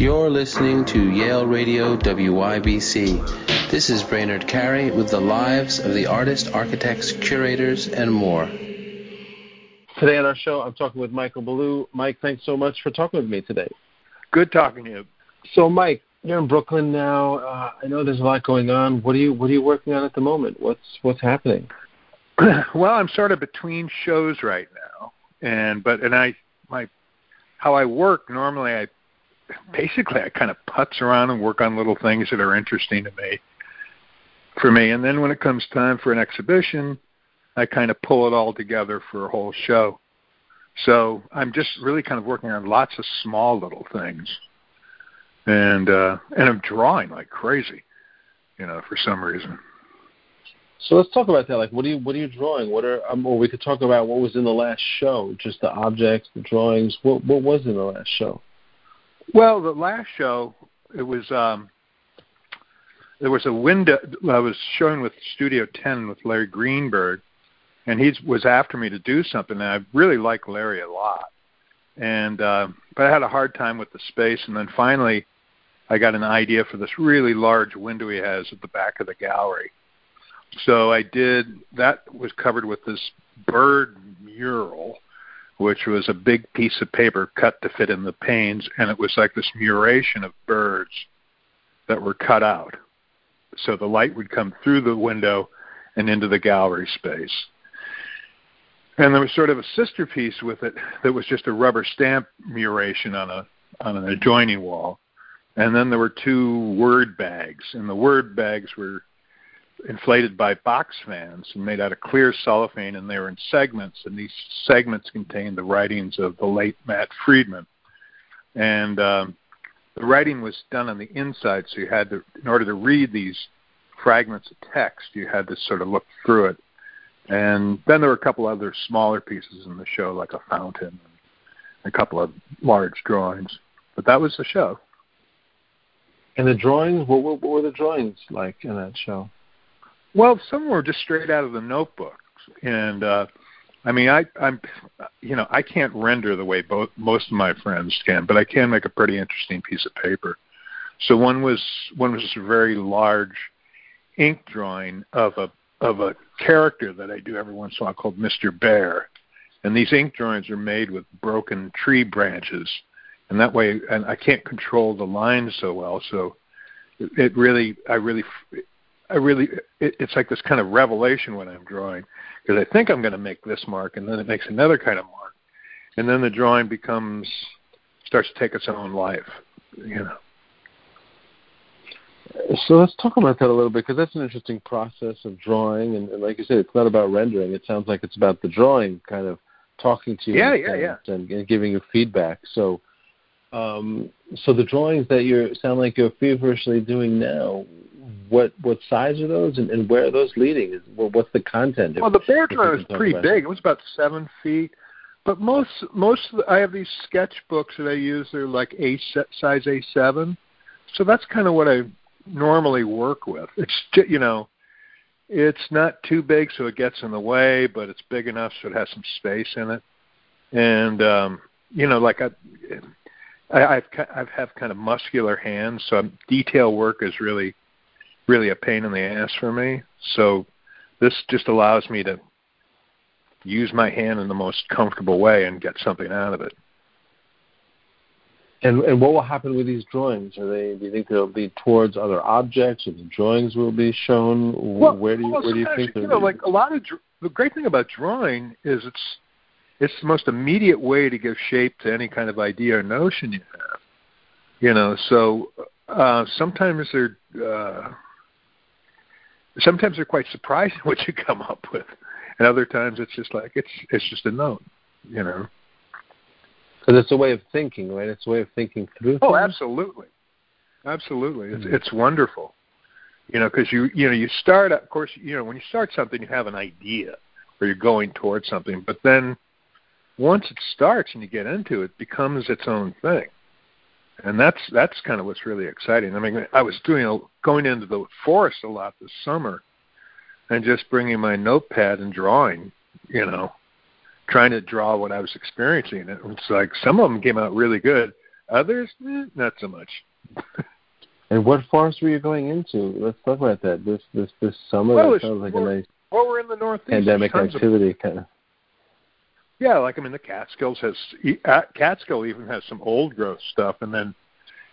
You're listening to Yale Radio WYBC. This is Brainard Carey with the lives of the artists, architects, curators, and more. Today on our show, I'm talking with Michael Ballou. Mike, thanks so much for talking with me today. Good talking to you. So, Mike, you're in Brooklyn now. Uh, I know there's a lot going on. What are you What are you working on at the moment? What's What's happening? well, I'm sort of between shows right now, and but and I my how I work normally I basically I kind of putz around and work on little things that are interesting to me for me. And then when it comes time for an exhibition, I kind of pull it all together for a whole show. So I'm just really kind of working on lots of small little things. And uh and I'm drawing like crazy, you know, for some reason. So let's talk about that. Like, what are you what are you drawing? What are um, or we could talk about what was in the last show, just the objects, the drawings. What what was in the last show? Well, the last show, it was um, there was a window. I was showing with Studio Ten with Larry Greenberg, and he was after me to do something. And I really like Larry a lot, and uh, but I had a hard time with the space. And then finally, I got an idea for this really large window he has at the back of the gallery. So I did that was covered with this bird mural which was a big piece of paper cut to fit in the panes, and it was like this muration of birds that were cut out. So the light would come through the window and into the gallery space. And there was sort of a sister piece with it that was just a rubber stamp muration on a on an adjoining wall. And then there were two word bags, and the word bags were inflated by box fans and made out of clear cellophane, and they were in segments, and these segments contained the writings of the late Matt Friedman. And um, the writing was done on the inside, so you had to, in order to read these fragments of text, you had to sort of look through it. And then there were a couple other smaller pieces in the show, like a fountain and a couple of large drawings. But that was the show. And the drawings, what what were the drawings like in that show? Well, some were just straight out of the notebooks, and uh, I mean, I, I'm, you know, I can't render the way both most of my friends can, but I can make a pretty interesting piece of paper. So one was one was a very large ink drawing of a of a character that I do every once in a while called Mr. Bear, and these ink drawings are made with broken tree branches, and that way, and I can't control the lines so well, so it really, I really, I really it, it's like this kind of revelation when I'm drawing because I think I'm going to make this mark and then it makes another kind of mark and then the drawing becomes starts to take its own life, you know. So let's talk about that a little bit because that's an interesting process of drawing, and, and, like you said, it's not about rendering. It sounds like it's about the drawing, kind of talking to you, yeah, and, yeah, yeah. And, and giving you feedback. So, um, so the drawings that you sound like you're feverishly doing now, what what size are those, and, and where are those leading? Is, well, what's the content? Well, the bear drawing was pretty big. It was about seven feet. But most most the, I have these sketchbooks that I use. They're like a size A seven, so that's kind of what I normally work with. It's you know, it's not too big so it gets in the way, but it's big enough so it has some space in it. And um, you know, like I, I I've I've have kind of muscular hands, so detail work is really really a pain in the ass for me. So this just allows me to use my hand in the most comfortable way and get something out of it. And and what will happen with these drawings? Are they? Do you think they'll be towards other objects, or the drawings will be shown? Well, where do you well, where do you think? You know, like a lot of the great thing about drawing is it's it's the most immediate way to give shape to any kind of idea or notion you have. You know, so uh, sometimes they're uh, sometimes they're quite surprising what you come up with, and other times it's just like it's it's just a note, you know. Because it's a way of thinking, right? It's a way of thinking through. Oh, things. absolutely, absolutely. It's mm-hmm. it's wonderful, you know, because you you know you start. Of course, you know when you start something, you have an idea, or you're going towards something, but then once it starts and you get into it, it becomes its own thing and that's that's kind of what's really exciting. I mean, I was doing a, going into the forest a lot this summer, and just bringing my notepad and drawing, you know, trying to draw what I was experiencing. It was like some of them came out really good. Others, eh, not so much. and what forest were you going into? Let's talk about that. This this this summer well, that sounds like a nice well, we're in the northeast. Pandemic activity, of, kind of. Yeah, like I mean, the Catskills has uh, Catskill even has some old growth stuff, and then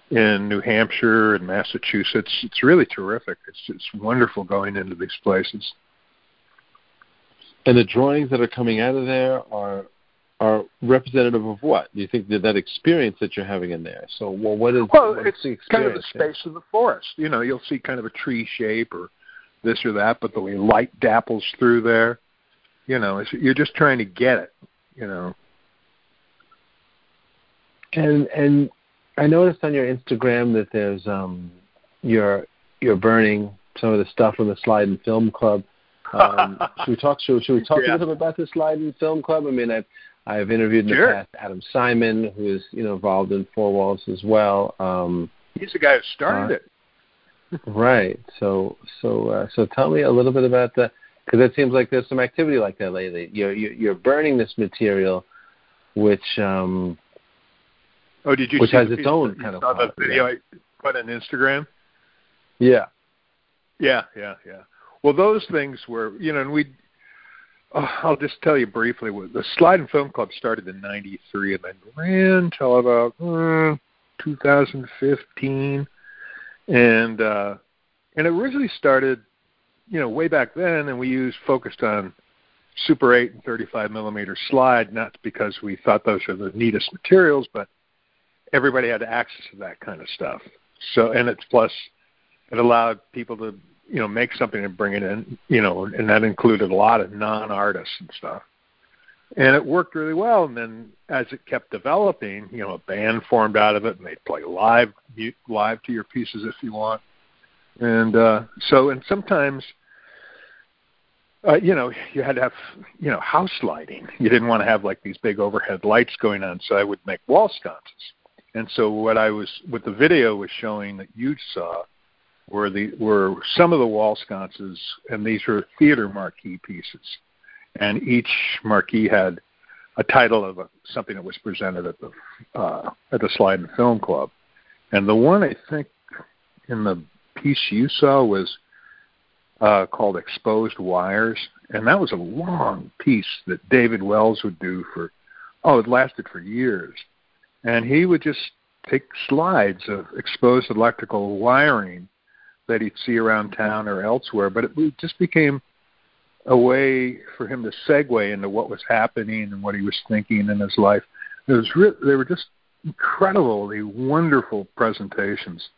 in New Hampshire and Massachusetts, it's really terrific. It's just wonderful going into these places. And the drawings that are coming out of there are are representative of what? Do you think that that experience that you're having in there? So, well, what is? Well, what it's is kind of the space of the forest. You know, you'll see kind of a tree shape or this or that, but the way light dapples through there, you know, you're just trying to get it. You know. And and I noticed on your Instagram that there's um you're you're burning some of the stuff from the Slide and Film Club. Um, should we talk? Should, should we talk yeah. a little bit about the Slide and Film Club? I mean, I've I've interviewed in sure. the past Adam Simon, who is you know involved in Four Walls as well. Um, He's the guy who started uh, it. right. So so uh, so tell me a little bit about the because it seems like there's some activity like that lately. You're you're, you're burning this material, which um, Oh, did you which has its own kind of saw pop, video put on Instagram? yeah. Yeah, yeah, yeah. Well, those things were, you know, and we. Oh, I'll just tell you briefly. The Slide and Film Club started in '93 and then ran till about uh, 2015, and uh, and it originally started, you know, way back then, and we used focused on Super 8 and 35 millimeter slide, not because we thought those were the neatest materials, but everybody had access to that kind of stuff. So, and it's plus it allowed people to you know make something and bring it in you know and that included a lot of non artists and stuff and it worked really well and then as it kept developing you know a band formed out of it and they'd play live live to your pieces if you want and uh so and sometimes uh, you know, you had to have, you know, house lighting. You didn't want to have like these big overhead lights going on, so I would make wall sconces. And so what I was, what the video was showing that you saw, were the were some of the wall sconces, and these were theater marquee pieces, and each marquee had a title of a, something that was presented at the uh, at the Slide and Film Club, and the one I think in the piece you saw was uh, called Exposed Wires, and that was a long piece that David Wells would do for oh it lasted for years, and he would just take slides of exposed electrical wiring that he'd see around town or elsewhere, but it just became a way for him to segue into what was happening and what he was thinking in his life. It was re- they were just incredibly wonderful presentations,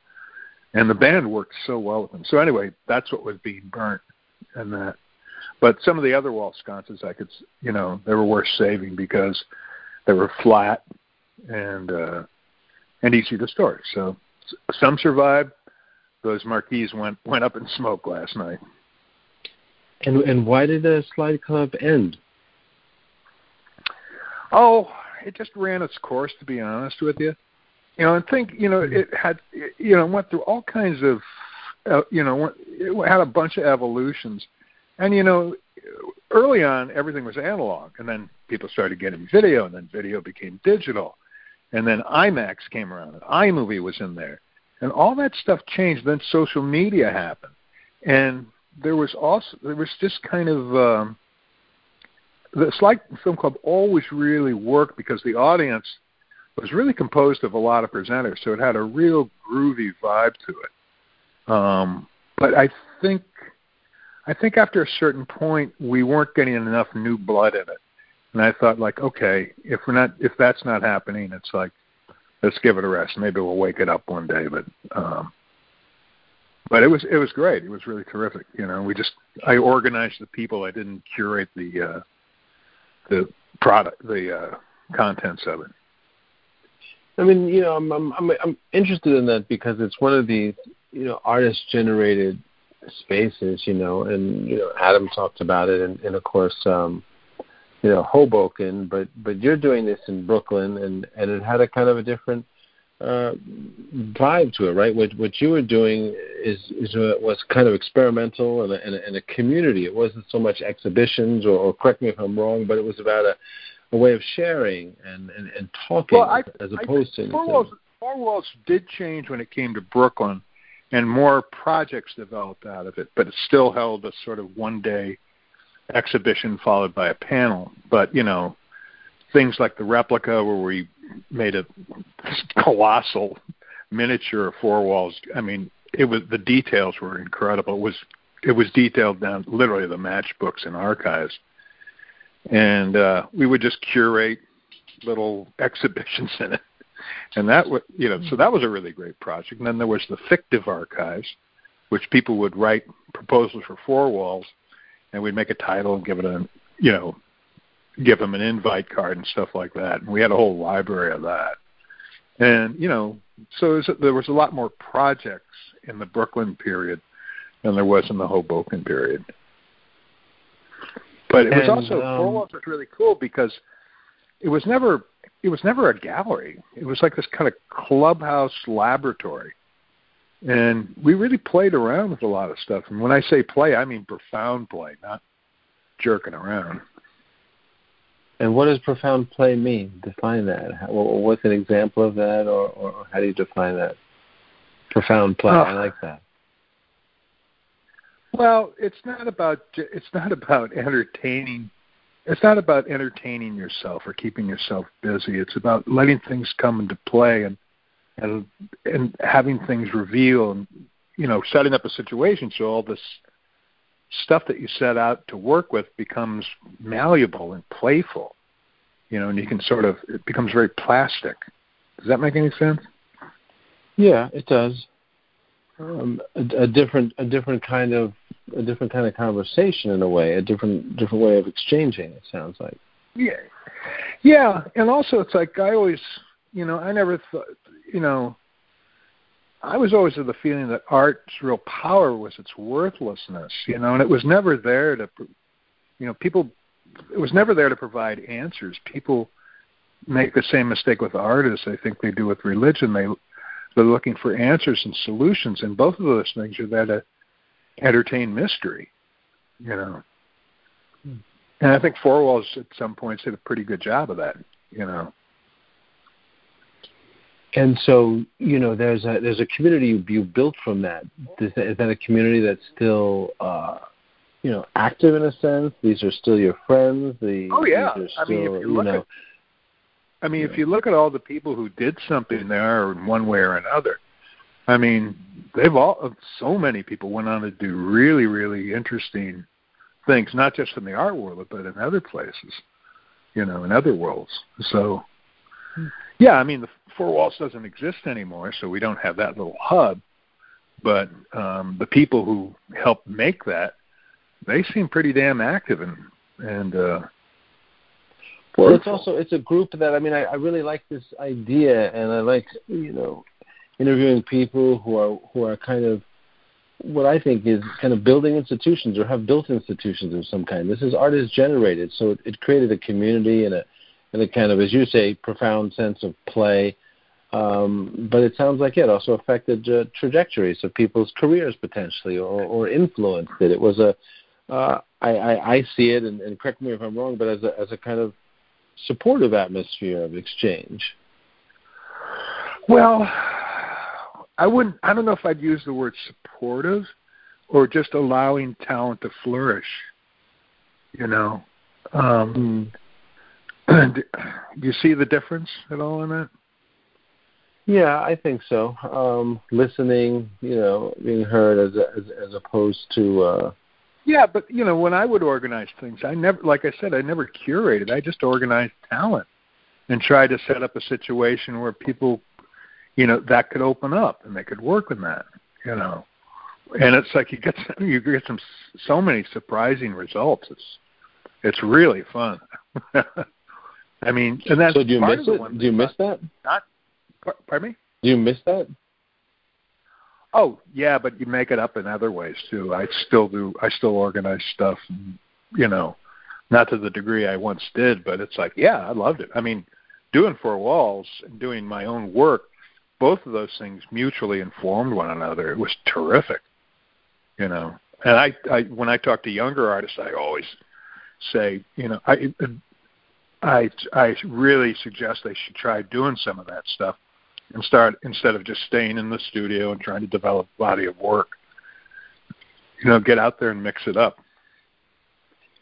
and the band worked so well with them. So anyway, that's what was being burnt, and that. But some of the other wall sconces, I could, you know, they were worth saving because they were flat and uh, and easy to store. So some survived, those marquees went went up in smoke last night. And and why did the slide club end? Oh, it just ran its course. To be honest with you, you know, and think, you know, it had, you know, went through all kinds of, uh, you know, it had a bunch of evolutions, and you know, early on everything was analog, and then people started getting video, and then video became digital, and then IMAX came around, and iMovie was in there. And all that stuff changed. Then social media happened, and there was also there was just kind of um, the Slide Film Club always really worked because the audience was really composed of a lot of presenters, so it had a real groovy vibe to it. Um, but I think I think after a certain point we weren't getting enough new blood in it, and I thought like, okay, if we're not if that's not happening, it's like let's give it a rest. Maybe we'll wake it up one day. But um, but it was it was great. It was really terrific. You know, we just I organized the people. I didn't curate the uh, the product, the uh, contents of it. I mean, you know, I'm I'm I'm, I'm interested in that because it's one of the you know artist generated spaces. You know, and you know Adam talked about it, and, and of course. um you know Hoboken, but but you're doing this in Brooklyn, and and it had a kind of a different uh, vibe to it, right? What what you were doing is is a, was kind of experimental and a, and, a, and a community. It wasn't so much exhibitions, or, or correct me if I'm wrong, but it was about a, a way of sharing and and, and talking well, I, as opposed I, to Four Walls, Four Walls did change when it came to Brooklyn, and more projects developed out of it. But it still held a sort of one day exhibition followed by a panel. But you know, things like the replica where we made a colossal miniature of Four Walls. I mean, it was the details were incredible. It was it was detailed down literally the matchbooks and archives, and uh, we would just curate little exhibitions in it. And that was, you know, so that was a really great project. And then there was the fictive archives, which people would write proposals for four walls, and we'd make a title and give it a, you know, give them an invite card and stuff like that. And we had a whole library of that. And you know, so was, there was a lot more projects in the Brooklyn period than there was in the Hoboken period. But it was And, also um, Walls was really cool because it was never it was never a gallery. It was like this kind of clubhouse laboratory. And we really played around with a lot of stuff. And when I say play, I mean profound play, not jerking around. And what does profound play mean? Define that. How, what's an example of that, or, or how do you define that? Profound play. I Oh. like that. Well, it's not about it's not about entertaining. It's not about entertaining yourself or keeping yourself busy. It's about letting things come into play and and and having things reveal and you know setting up a situation so all this stuff that you set out to work with becomes malleable and playful. You know, and you can sort of it becomes very plastic. Does that make any sense? Yeah, it does. Um, a, a different, a different kind of, a different kind of conversation in a way, a different, different way of exchanging. It sounds like. Yeah, yeah, and also it's like I always, you know, I never thought, you know, I was always of the feeling that art's real power was its worthlessness, you know, and it was never there to, you know, people, it was never there to provide answers. People make the same mistake with art as I think they do with religion. They they're looking for answers and solutions, and both of those things are there to entertain mystery, you know. And I think Four Walls at some points did a pretty good job of that, you know. And so, you know, there's a there's a community you, you built from that. Is that, is that a community that's still, uh, you know, active in a sense? These are still your friends. The Oh, yeah. Are I mean, if you look know, at- I mean, if you look at all the people who did something there in one way or another, I mean, they've all so many people went on to do really, really interesting things, not just in the art world, but in other places, you know, in other worlds. So, yeah, I mean, the Four Walls doesn't exist anymore, so we don't have that little hub. But um, the people who helped make that, they seem pretty damn active and and uh, Well, it's also it's a group that I mean I, I really like this idea, and I like you know interviewing people who are who are kind of what I think is kind of building institutions or have built institutions of some kind. This is artist generated, so it, it created a community and a and a kind of as you say profound sense of play. Um, but it sounds like it also affected uh, trajectories of people's careers potentially, or, or influenced it. It was a uh, I, I, I see it, and, and correct me if I'm wrong, but as a as a kind of supportive atmosphere of exchange. Well, I wouldn't. I don't know if I'd use the word supportive or just allowing talent to flourish. You know, um, do you see the difference at all in that? Yeah, I think so. Um, listening, you know, being heard as as, as opposed to uh, Yeah, but you know, when I would organize things, I never, like I said, I never curated. I just organized talent and tried to set up a situation where people, you know, that could open up and they could work with that. You know, and it's like you get some, you get some so many surprising results. It's it's really fun. I mean, and that's so do you miss it? Do you miss about- that? Not, pardon me. Do you miss that? Oh yeah, but you make it up in other ways too. I still do. I still organize stuff. And, you know, not to the degree I once did, but it's like, yeah, I loved it. I mean, doing four walls and doing my own work, both of those things mutually informed one another. It was terrific. You know, and I, I when I talk to younger artists, I always say, you know, I, I, I really suggest they should try doing some of that stuff and start instead of just staying in the studio and trying to develop a body of work. You know, get out there and mix it up.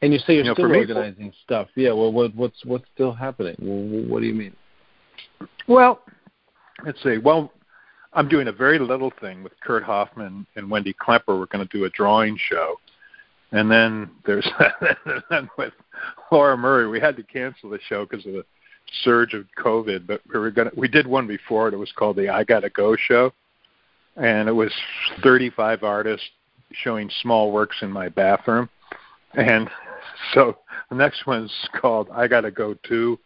And you say you're You know, still for me- organizing stuff. Yeah. Well, what, what's what's still happening? Well, what do you mean? Well, let's see. Well, I'm doing a very little thing with Kurt Hoffman and Wendy Klemper. We're going to do a drawing show, and then there's then with Laura Murray. We had to cancel the show because of the surge of COVID, but we were going to. We did one before. It was called the I Gotta Go show, and it was 35 artists showing small works in my bathroom, and so the next one's called I Gotta Go Too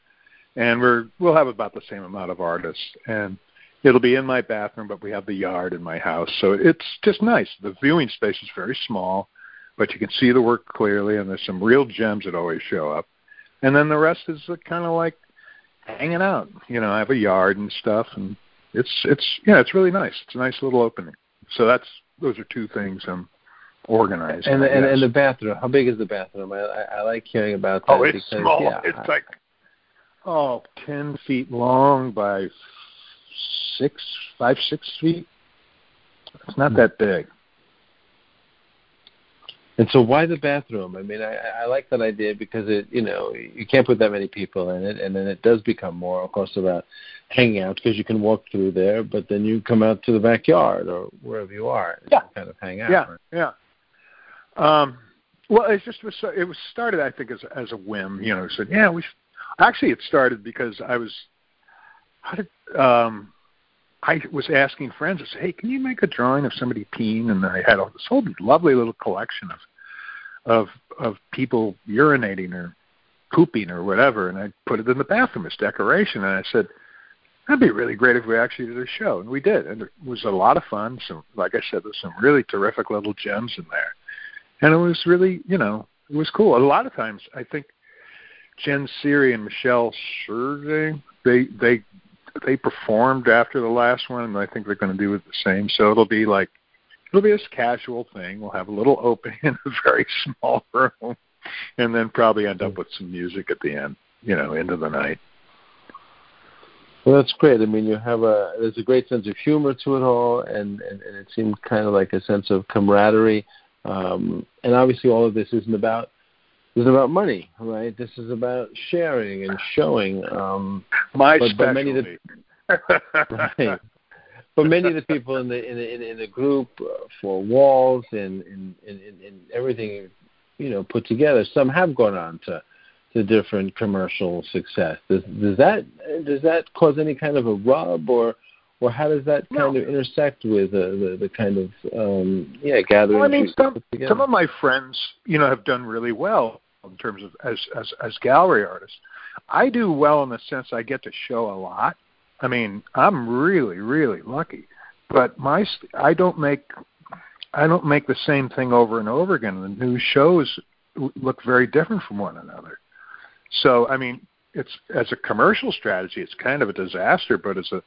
and we're we'll have about the same amount of artists. And it'll be in my bathroom but we have the yard in my house. So it's just nice. The viewing space is very small but you can see the work clearly and there's some real gems that always show up. And then the rest is uh, kind of like hanging out. You know i have a yard and stuff and it's it's yeah it's really nice. It's a nice little opening. So that's those are two things i'm organizing And the, and, and the bathroom. How big is the bathroom? I I, I like hearing about that Oh, it's because small. yeah, it's I- like oh, ten feet long by six, five, six feet. It's not that big. And so, why the bathroom? I mean, I, I like that idea because it, you know, you can't put that many people in it, and then it does become more, of course, about hanging out because you can walk through there, but then you come out to the backyard or wherever you are, and Yeah. kind of hang out. Yeah, right? yeah. Um, well, it just was. It was started, I think, as as a whim. You know, said, yeah, we. Should. Actually, it started because I was. How did um, I was asking friends. I said, hey, can you make a drawing of somebody peeing? And I had all this whole lovely little collection of of of people urinating or pooping or whatever, and I put it in the bathroom as decoration. And I said, that'd be really great if we actually did a show, and we did, and it was a lot of fun. Some, like I said, there's some really terrific little gems in there, and it was really, you know, it was cool. A lot of times, I think Jen Siri and Michelle Serge, they they they performed after the last one, and I think they're going to do it the same. So it'll be like it'll be this casual thing. We'll have a little opening in a very small room, and then probably end up with some music at the end, you know, into the night. Well, that's great. I mean, you have a there's a great sense of humor to it all, and and, and it seems kind of like a sense of camaraderie. Um, and obviously, all of this isn't about isn't about money, right? This is about sharing and showing. Um, My But- but many of specialty. right. But many of the people in the in the, in, in the group uh, Four Walls and and, and and everything, you know, put together. Some have gone on to to different commercial success. Does does that does that cause any kind of a rub or or how does that kind No. of intersect with uh, the the kind of um, yeah gathering? Well, I mean, some some of my friends, you know, have done really well in terms of as as as gallery artists. I do well in the sense I get to show a lot. I mean, I'm really really lucky, but my st- I don't make I don't make the same thing over and over again. The new shows look very different from one another. So, I mean, it's as a commercial strategy, it's kind of a disaster, but as a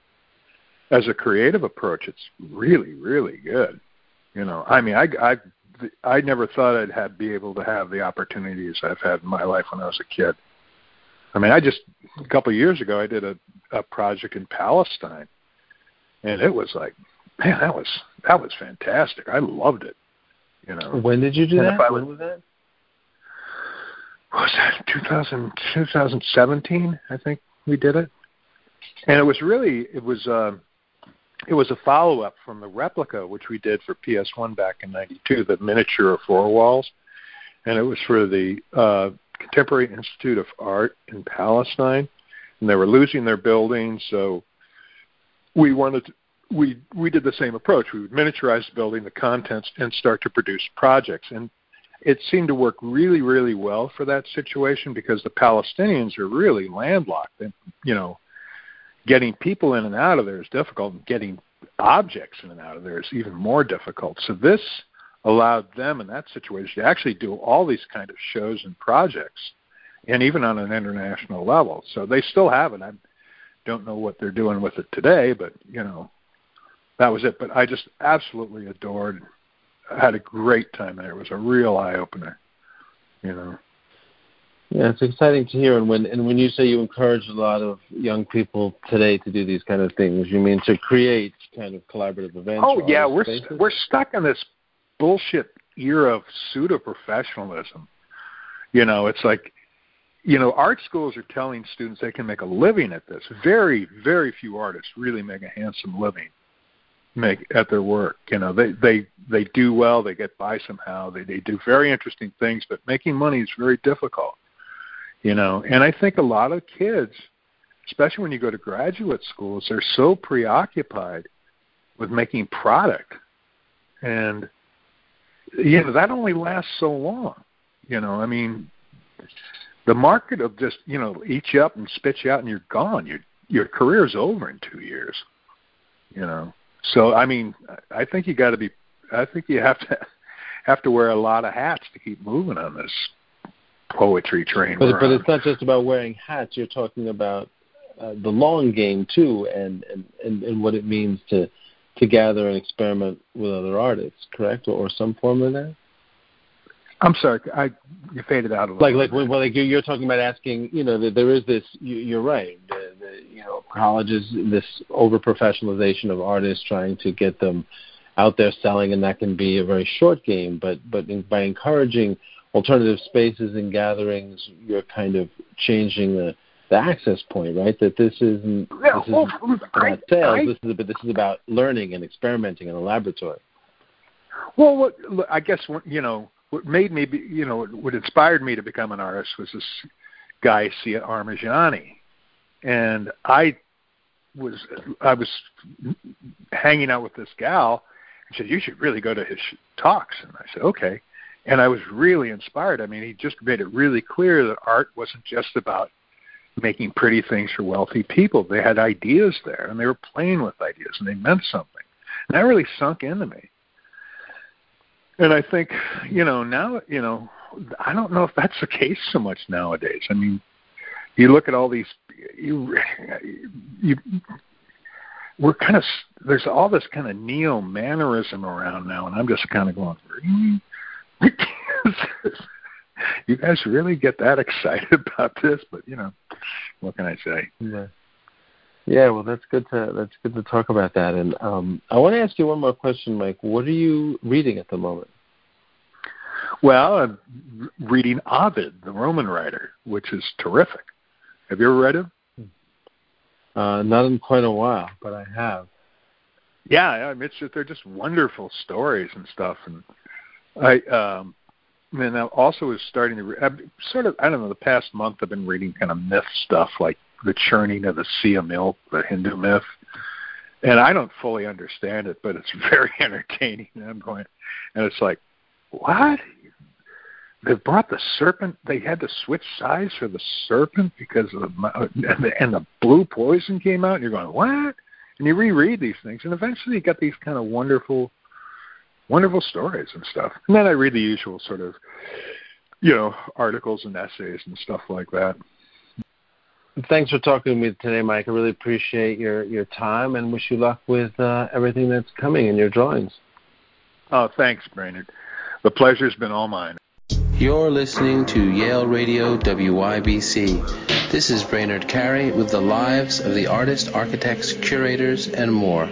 as a creative approach, it's really really good. You know, I mean, I I I never thought I'd have be able to have the opportunities I've had in my life when I was a kid. I mean, I just a couple of years ago I did a a project in Palestine, and it was like, man, that was that was fantastic. I loved it. You know, when did you do And that? I when was- was that? was that 2000, 2017 i think we did it and it was really it was uh it was a follow up from the replica which we did for ps1 back in 92 the miniature of four walls. And it was for the uh contemporary institute of art in palestine. And they were losing their building so we wanted to we we did the same approach. We would miniaturize the building the contents and start to produce projects. And it seemed to work really, really well for that situation because the Palestinians are really landlocked. And, you know, getting people in and out of there is difficult, and getting objects in and out of there is even more difficult. So this allowed them in that situation to actually do all these kind of shows and projects, and even on an international level. So they still have it. I don't know what they're doing with it today, but you know, that was it. But I just absolutely adored I had a great time there. It was a real eye opener. You know. Yeah, it's exciting to hear. And when and when you say you encourage a lot of young people today to do these kind of things, you mean to create kind of collaborative events? Oh yeah, we're spaces? we're stuck in this bullshit era of pseudo professionalism. You know, it's like you know, art schools are telling students they can make a living at this. Very, very few artists really make a handsome living make at their work. You know, they they they do well, they get by somehow. They they do very interesting things, but making money is very difficult. You know, and I think a lot of kids, especially when you go to graduate schools, they're so preoccupied with making product, and you know that only lasts so long. You know, I mean, the market of just you know eat you up and spit you out and you're gone. Your your career's over in two years. You know, so I mean, I think you got to be. I think you have to have to wear a lot of hats to keep moving on this poetry train. But but it's not just about wearing hats. You're talking about uh, the long game too, and, and and and what it means to to gather and experiment with other artists, correct, or, or some form of that. I'm sorry, I you faded out a little. Like like when well, like you're talking about asking, you know, that there is this. You, you're right. The, the, you know, colleges this over professionalization of artists trying to get them out there selling, and that can be a very short game. But but in, by encouraging alternative spaces and gatherings, you're kind of changing the the access point, right? That this isn't Yeah, this well, isn't I- about sales. I- this is about, this is about learning and experimenting in a laboratory. Well, what I guess what you know what made me be, you know what inspired me to become an artist was this guy Siah Armajani, and I was I was hanging out with this gal and she said you should really go to his sh- talks and I said okay and I was really inspired I mean he just made it really clear that art wasn't just about making pretty things for wealthy people they had ideas there and they were playing with ideas and they meant something and that really sunk into me and I think, you know, now, you know, I don't know if that's the case so much nowadays. I mean, you look at all these, you, you, we're kind of, there's all this kind of neo mannerism around now, and I'm just kind of going? you guys really get that excited about this? But you know, what can I say? Yeah. Yeah, well, that's good to that's good to talk about that. And um, I want to ask you one more question, Mike. What are you reading at the moment? Well, I'm reading Ovid, the Roman writer, which is terrific. Have you ever read him? Uh, not in quite a while, but I have. Yeah, I mean, it's just, they're just wonderful stories and stuff. And I, um, and I also was starting to re- I've sort of I don't know the past month I've been reading kind of myth stuff like the churning of the sea of milk, the Hindu myth. And I don't fully understand it, but it's very entertaining. And I'm going, and it's like, what? They brought the serpent. They had to switch sides for the serpent because of the and the, and the blue poison came out. And you're going, what? And you reread these things, and eventually you get these kind of wonderful, wonderful stories and stuff. And then I read the usual sort of, you know, articles and essays and stuff like that. Thanks for talking to me today, Mike. I really appreciate your your time and wish you luck with uh, everything that's coming in your drawings. Oh, thanks, Brainard. The pleasure's been all mine. You're listening to Yale Radio WYBC. This is Brainard Carey with the lives of the artists, architects, curators, and more.